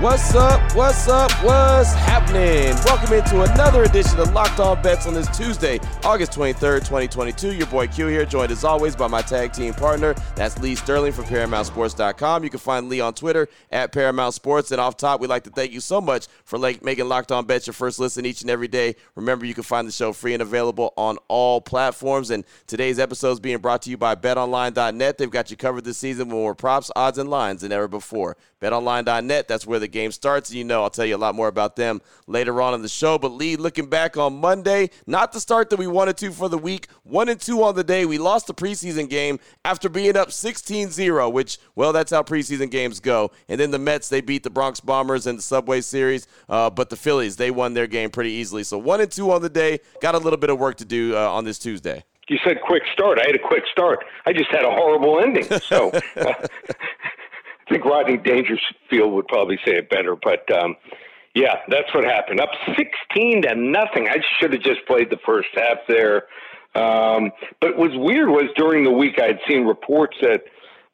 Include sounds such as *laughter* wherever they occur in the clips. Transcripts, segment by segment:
What's up? What's up? What's happening? Welcome into another edition of Locked On Bets on this Tuesday, August 23rd, 2022. Your boy Q here, joined as always by my tag team partner. That's Lee Sterling from ParamountSports.com. You can find Lee on Twitter at Paramount Sports. And off top, we'd like to thank you so much for like, making Locked On Bets your first listen each and every day. Remember, you can find the show free and available on all platforms. And today's episode is being brought to you by BetOnline.net. They've got you covered this season with more props, odds, and lines than ever before. BetOnline.net, that's where the game starts. And you know, I'll tell you a lot more about them later on in the show. But Lee, looking back on Monday, not the start that we wanted to for the week. One and two on the day. We lost the preseason game after being up 16 0, which, well, that's how preseason games go. And then the Mets, they beat the Bronx Bombers in the Subway Series. Uh, but the Phillies, they won their game pretty easily. So one and two on the day. Got a little bit of work to do uh, on this Tuesday. You said quick start. I had a quick start. I just had a horrible ending. So. Uh, *laughs* *laughs* I think Rodney Dangerfield would probably say it better, but um, yeah, that's what happened. Up 16 to nothing. I should have just played the first half there. Um, but what was weird was during the week I had seen reports that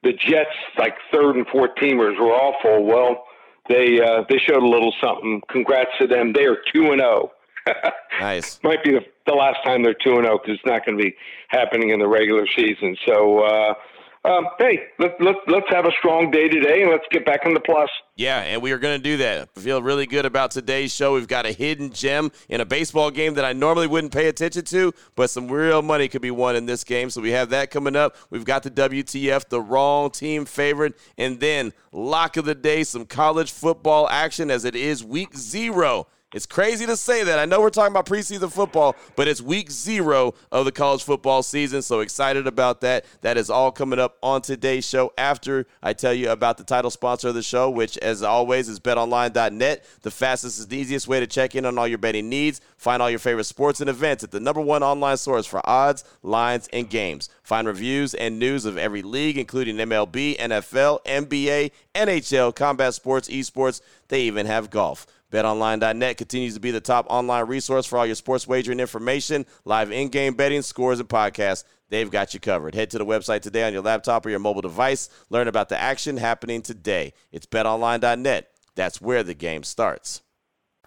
the Jets, like third and fourth teamers, were awful. Well, they uh, they showed a little something. Congrats to them. They are two and zero. Oh. *laughs* nice. Might be the, the last time they're two and zero because it's not going to be happening in the regular season. So. Uh, um, hey, let, let, let's have a strong day today and let's get back in the plus. Yeah, and we are going to do that. I feel really good about today's show. We've got a hidden gem in a baseball game that I normally wouldn't pay attention to, but some real money could be won in this game. So we have that coming up. We've got the WTF, the wrong team favorite, and then lock of the day, some college football action as it is week zero it's crazy to say that. I know we're talking about preseason football, but it's week zero of the college football season. So excited about that. That is all coming up on today's show after I tell you about the title sponsor of the show, which, as always, is betonline.net, the fastest and easiest way to check in on all your betting needs. Find all your favorite sports and events at the number one online source for odds, lines, and games. Find reviews and news of every league, including MLB, NFL, NBA, NHL, combat sports, esports. They even have golf. BetOnline.net continues to be the top online resource for all your sports wagering information, live in game betting, scores, and podcasts. They've got you covered. Head to the website today on your laptop or your mobile device. Learn about the action happening today. It's betonline.net. That's where the game starts.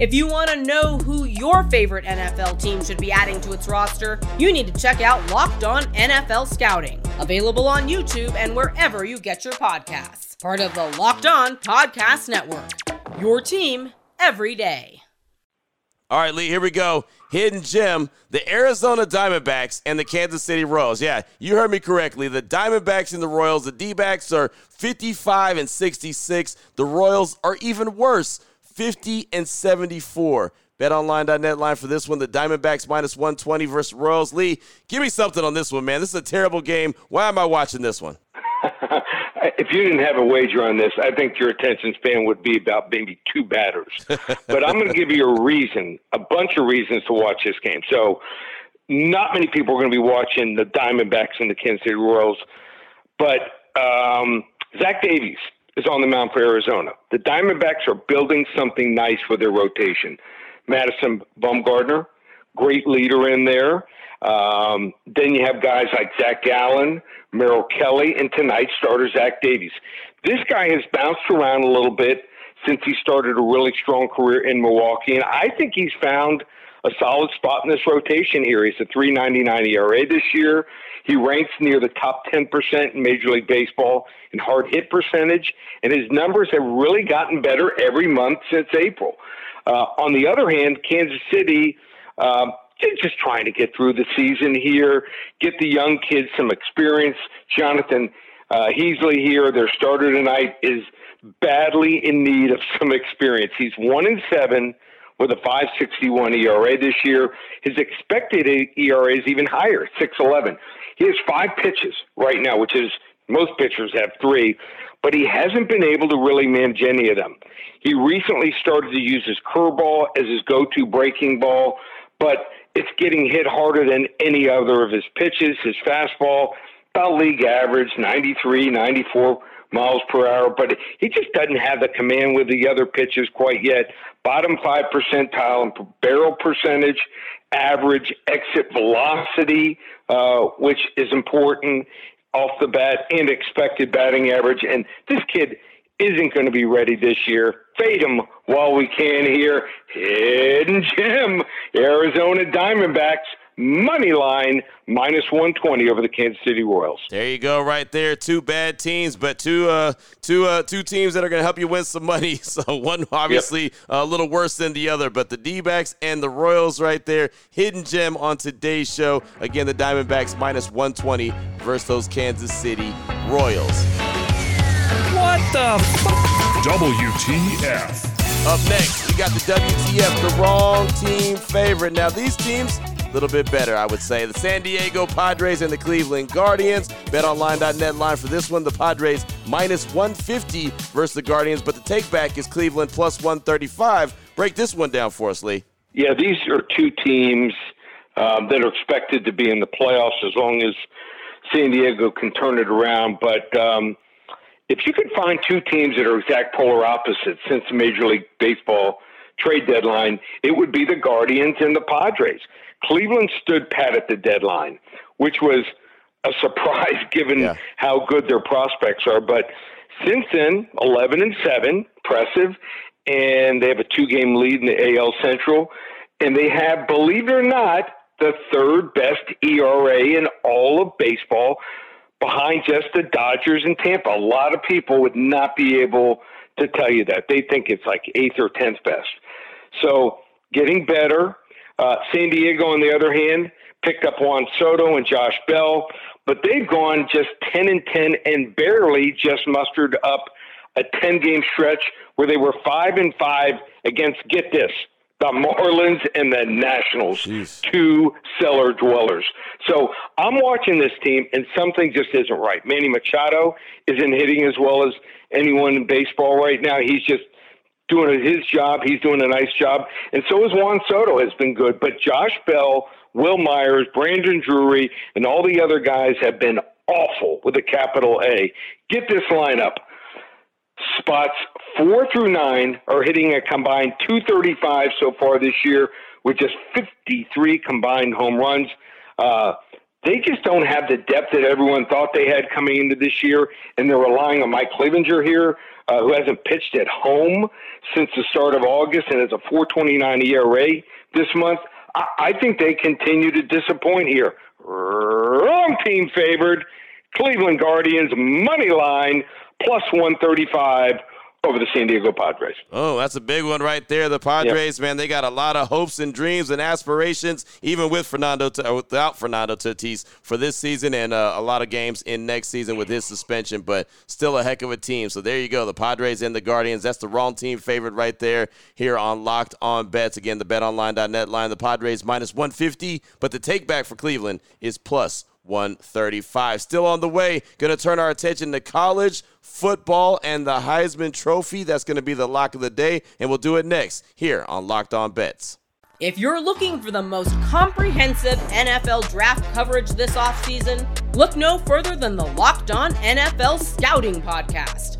If you want to know who your favorite NFL team should be adding to its roster, you need to check out Locked On NFL Scouting, available on YouTube and wherever you get your podcasts. Part of the Locked On Podcast Network. Your team every day. All right, Lee, here we go. Hidden gem, the Arizona Diamondbacks and the Kansas City Royals. Yeah, you heard me correctly. The Diamondbacks and the Royals, the D backs are 55 and 66. The Royals are even worse, 50 and 74. BetOnline.net line for this one. The Diamondbacks minus 120 versus Royals. Lee, give me something on this one, man. This is a terrible game. Why am I watching this one? *laughs* if you didn't have a wager on this, I think your attention span would be about maybe two batters. *laughs* but I'm going to give you a reason, a bunch of reasons to watch this game. So, not many people are going to be watching the Diamondbacks and the Kansas City Royals, but um, Zach Davies is on the mound for Arizona. The Diamondbacks are building something nice for their rotation. Madison Bumgarner, great leader in there. Um, then you have guys like Zach Gallen, Merrill Kelly, and tonight's starter Zach Davies. This guy has bounced around a little bit since he started a really strong career in Milwaukee, and I think he's found a solid spot in this rotation here. He's a 3.99 ERA this year. He ranks near the top 10% in Major League Baseball in hard hit percentage, and his numbers have really gotten better every month since April. Uh, on the other hand, Kansas City. Uh, just trying to get through the season here, get the young kids some experience. Jonathan uh, Heasley here, their starter tonight, is badly in need of some experience. He's one in seven with a 5.61 ERA this year. His expected ERA is even higher, 6.11. He has five pitches right now, which is most pitchers have three, but he hasn't been able to really manage any of them. He recently started to use his curveball as his go-to breaking ball, but it's getting hit harder than any other of his pitches. His fastball, about league average, 93, 94 miles per hour, but he just doesn't have the command with the other pitches quite yet. Bottom five percentile in barrel percentage, average exit velocity, uh, which is important off the bat, and expected batting average. And this kid isn't going to be ready this year. Fade him while we can here. Hidden gem, Arizona Diamondbacks money line minus 120 over the Kansas City Royals. There you go, right there. Two bad teams, but two uh, two uh, two teams that are going to help you win some money. *laughs* So one obviously yep. a little worse than the other, but the D-backs and the Royals right there, hidden gem on today's show. Again, the Diamondbacks minus 120 versus those Kansas City Royals. What the f- WTF. Up next, we got the WTF, the wrong team favorite. Now, these teams a little bit better, I would say. The San Diego Padres and the Cleveland Guardians. BetOnline.net line for this one. The Padres minus 150 versus the Guardians, but the takeback is Cleveland plus 135. Break this one down for us, Lee. Yeah, these are two teams um, that are expected to be in the playoffs as long as San Diego can turn it around. But um, if you could find two teams that are exact polar opposites since Major League Baseball trade deadline, it would be the Guardians and the Padres. Cleveland stood pat at the deadline, which was a *laughs* surprise given yeah. how good their prospects are. But since then, 11 and 7, impressive. And they have a two game lead in the AL Central. And they have, believe it or not, the third best ERA in all of baseball behind just the Dodgers and Tampa. A lot of people would not be able to tell you that. They think it's like eighth or tenth best. So getting better. Uh, San Diego, on the other hand, picked up Juan Soto and Josh Bell, but they've gone just 10 and 10 and barely just mustered up a 10 game stretch where they were 5 and 5 against, get this, the Marlins and the Nationals, Jeez. two cellar dwellers. So I'm watching this team, and something just isn't right. Manny Machado isn't hitting as well as anyone in baseball right now. He's just doing his job. He's doing a nice job. And so is Juan Soto has been good. But Josh Bell, Wil Myers, Brandon Drury, and all the other guys have been awful with a capital A. Get this lineup. Spots four through nine are hitting a combined 235 so far this year with just 53 combined home runs. Uh, they just don't have the depth that everyone thought they had coming into this year, and they're relying on Mike Clevinger here, uh, who hasn't pitched at home since the start of August and has a 4.29 ERA this month. I, I think they continue to disappoint here. Wrong team favored. Cleveland Guardians money line plus 135 over the San Diego Padres. Oh, that's a big one right there. The Padres, yep. man, they got a lot of hopes and dreams and aspirations, even with Fernando uh, without Fernando Tatis for this season and uh, a lot of games in next season with his suspension. But still a heck of a team. So there you go, the Padres and the Guardians. That's the wrong team favorite right there here on Locked On Bets. Again, the BetOnline.net line. The Padres minus 150, but the take back for Cleveland is plus 135. Still on the way, going to turn our attention to college football and the Heisman Trophy. That's going to be the lock of the day, and we'll do it next here on Locked On Bets. If you're looking for the most comprehensive NFL draft coverage this offseason, look no further than the Locked On NFL Scouting Podcast.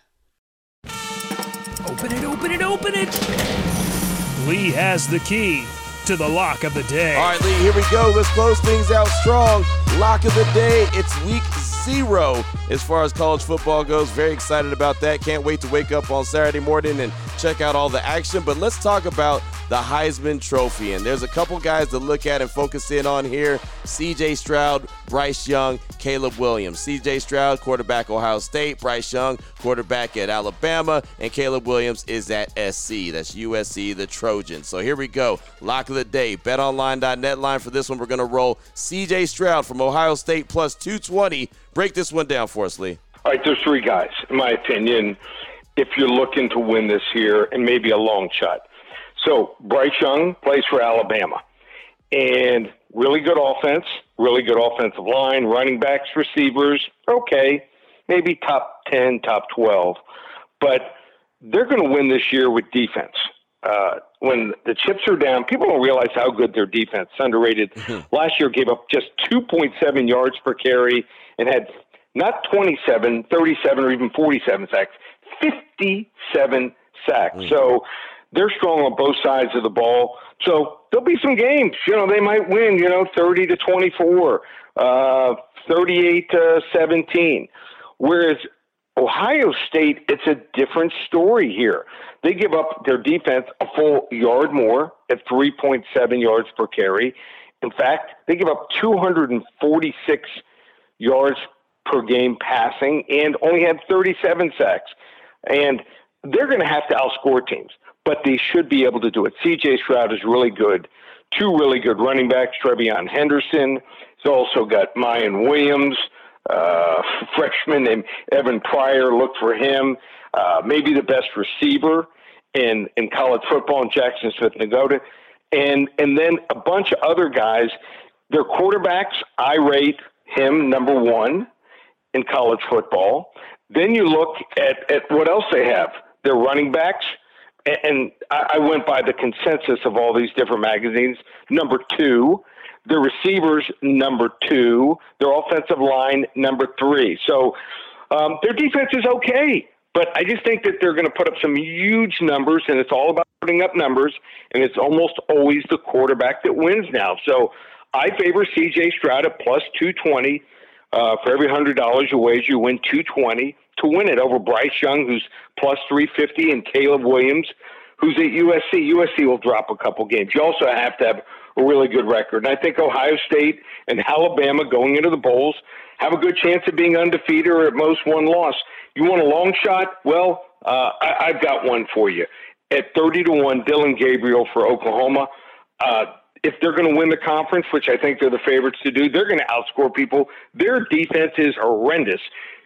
Open it, open it, open it. Lee has the key to the lock of the day. All right, Lee, here we go. Let's close things out strong. Lock of the day. It's week zero as far as college football goes. Very excited about that. Can't wait to wake up on Saturday morning and check out all the action. But let's talk about the Heisman Trophy. And there's a couple guys to look at and focus in on here CJ Stroud, Bryce Young, Caleb Williams. CJ Stroud, quarterback Ohio State, Bryce Young, quarterback at Alabama, and Caleb Williams is at SC. That's USC, the Trojans. So here we go. Lock of the day. BetOnline.net line for this one. We're going to roll CJ Stroud from Ohio State plus 220 Break this one down for us, Lee. All right, there's three guys, in my opinion, if you're looking to win this here, and maybe a long shot. So Bryce Young plays for Alabama, and really good offense, really good offensive line, running backs, receivers, okay, maybe top ten, top twelve, but they're going to win this year with defense. Uh, when the chips are down, people don't realize how good their defense is. underrated. Last year gave up just 2.7 yards per carry and had not 27, 37, or even 47 sacks, 57 sacks. Mm. So they're strong on both sides of the ball. So there'll be some games. You know, they might win, you know, 30 to 24, uh, 38 to 17. Whereas Ohio State, it's a different story here. They give up their defense a full yard more at 3.7 yards per carry. In fact, they give up 246 yards per game passing and only had 37 sacks. And they're going to have to outscore teams, but they should be able to do it. CJ Stroud is really good. Two really good running backs, TreVeyon Henderson. He's also got Miyan Williams, uh, freshman named Evan Pryor. Look for him. Uh, maybe the best receiver in, in college football in Jackson Smith-Njigba. And, and then a bunch of other guys. Their quarterbacks, I rate him number one in college football. Then you look at, at what else they have. Their running backs, and I went by the consensus of all these different magazines. Number two, their receivers, number two, their offensive line, number three. So um, their defense is okay, but I just think that they're going to put up some huge numbers, and it's all about putting up numbers, and it's almost always the quarterback that wins now. So I favor CJ Stroud at plus 220. Uh, for every hundred dollars you wager, you win 220 to win it over Bryce Young, who's plus 350, and Caleb Williams, who's at USC. USC will drop a couple games. You also have to have a really good record. And I think Ohio State and Alabama going into the bowls have a good chance of being undefeated or at most one loss. You want a long shot? Well, uh, I, I've got one for you. At 30 to 1, Dillon Gabriel for Oklahoma. Uh, if they're going to win the conference, which I think they're the favorites to do, they're going to outscore people. Their defense is horrendous.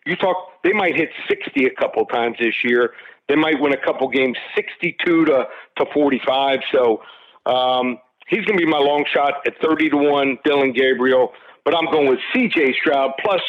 You talk, they might hit 60 a couple times this year. They might win a couple games 62 to, to 45. So um, he's going to be my long shot at 30 to 1, Dillon Gabriel. But I'm going with CJ Stroud plus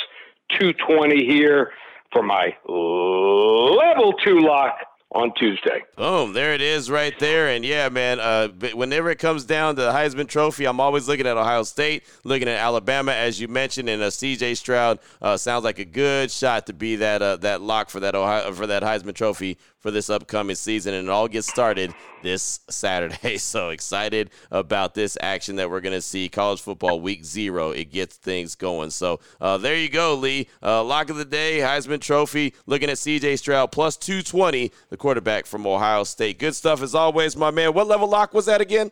220 here for my level two lock on Tuesday. Boom, there it is right there. And yeah, man, uh, whenever it comes down to the Heisman Trophy, I'm always looking at Ohio State, looking at Alabama, as you mentioned, and uh, C.J. Stroud uh, sounds like a good shot to be that uh, that lock for that Ohio for that Heisman Trophy for this upcoming season. And it all gets started this Saturday. *laughs* So excited about this action that we're going to see. College football week zero. It gets things going. So uh, there you go, Lee. Uh, lock of the day, Heisman Trophy. Looking at CJ Stroud plus 220, the quarterback from Ohio State. Good stuff as always, my man. What level lock was that again?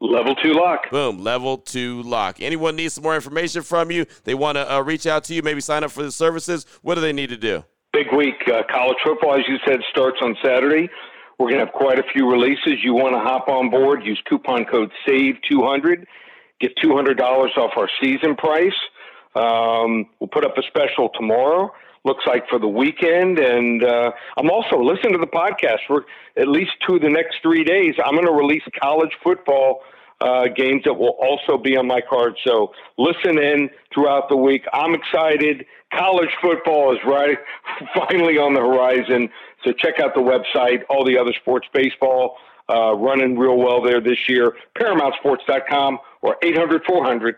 Level two lock. Boom, level two lock. Anyone needs some more information from you? They want to uh, reach out to you, maybe sign up for the services. What do they need to do? Big week. Uh, college football, as you said, starts on Saturday. We're going to have quite a few releases. You want to hop on board, use coupon code SAVE200, get $200 off our season price. Um, we'll put up a special tomorrow. Looks like for the weekend, and uh, I'm also listening to the podcast for at least two of the next three days. I'm going to release college football uh, games that will also be on my card. So listen in throughout the week. I'm excited. College football is right finally on the horizon. So check out the website. All the other sports, baseball, uh, running real well there this year. ParamountSports.com or 800 400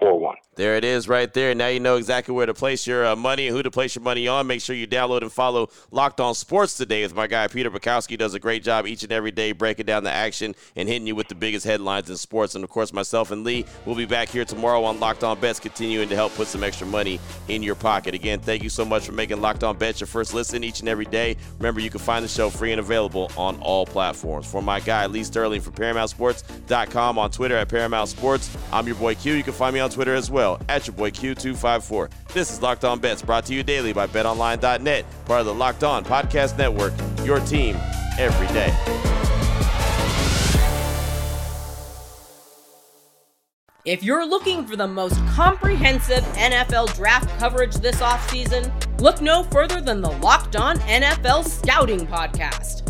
9741. There it is right there. Now you know exactly where to place your uh, money and who to place your money on. Make sure you download and follow Locked On Sports today with my guy Peter Bukowski. Does a great job each and every day breaking down the action and hitting you with the biggest headlines in sports. And of course, myself and Lee will be back here tomorrow on Locked On Bets, continuing to help put some extra money in your pocket. Again, thank you so much for making Locked On Bets your first listen each and every day. Remember, you can find the show free and available on all platforms. For my guy Lee Sterling from ParamountSports.com on Twitter at Paramount Sports, I'm your boy Q. You can find me on Twitter as well at your boy Q. Q254. This is Locked On Bets, brought to you daily by BetOnline.net, part of the Locked On Podcast Network. Your team every day. If you're looking for the most comprehensive NFL draft coverage this offseason, look no further than the Locked On NFL Scouting Podcast.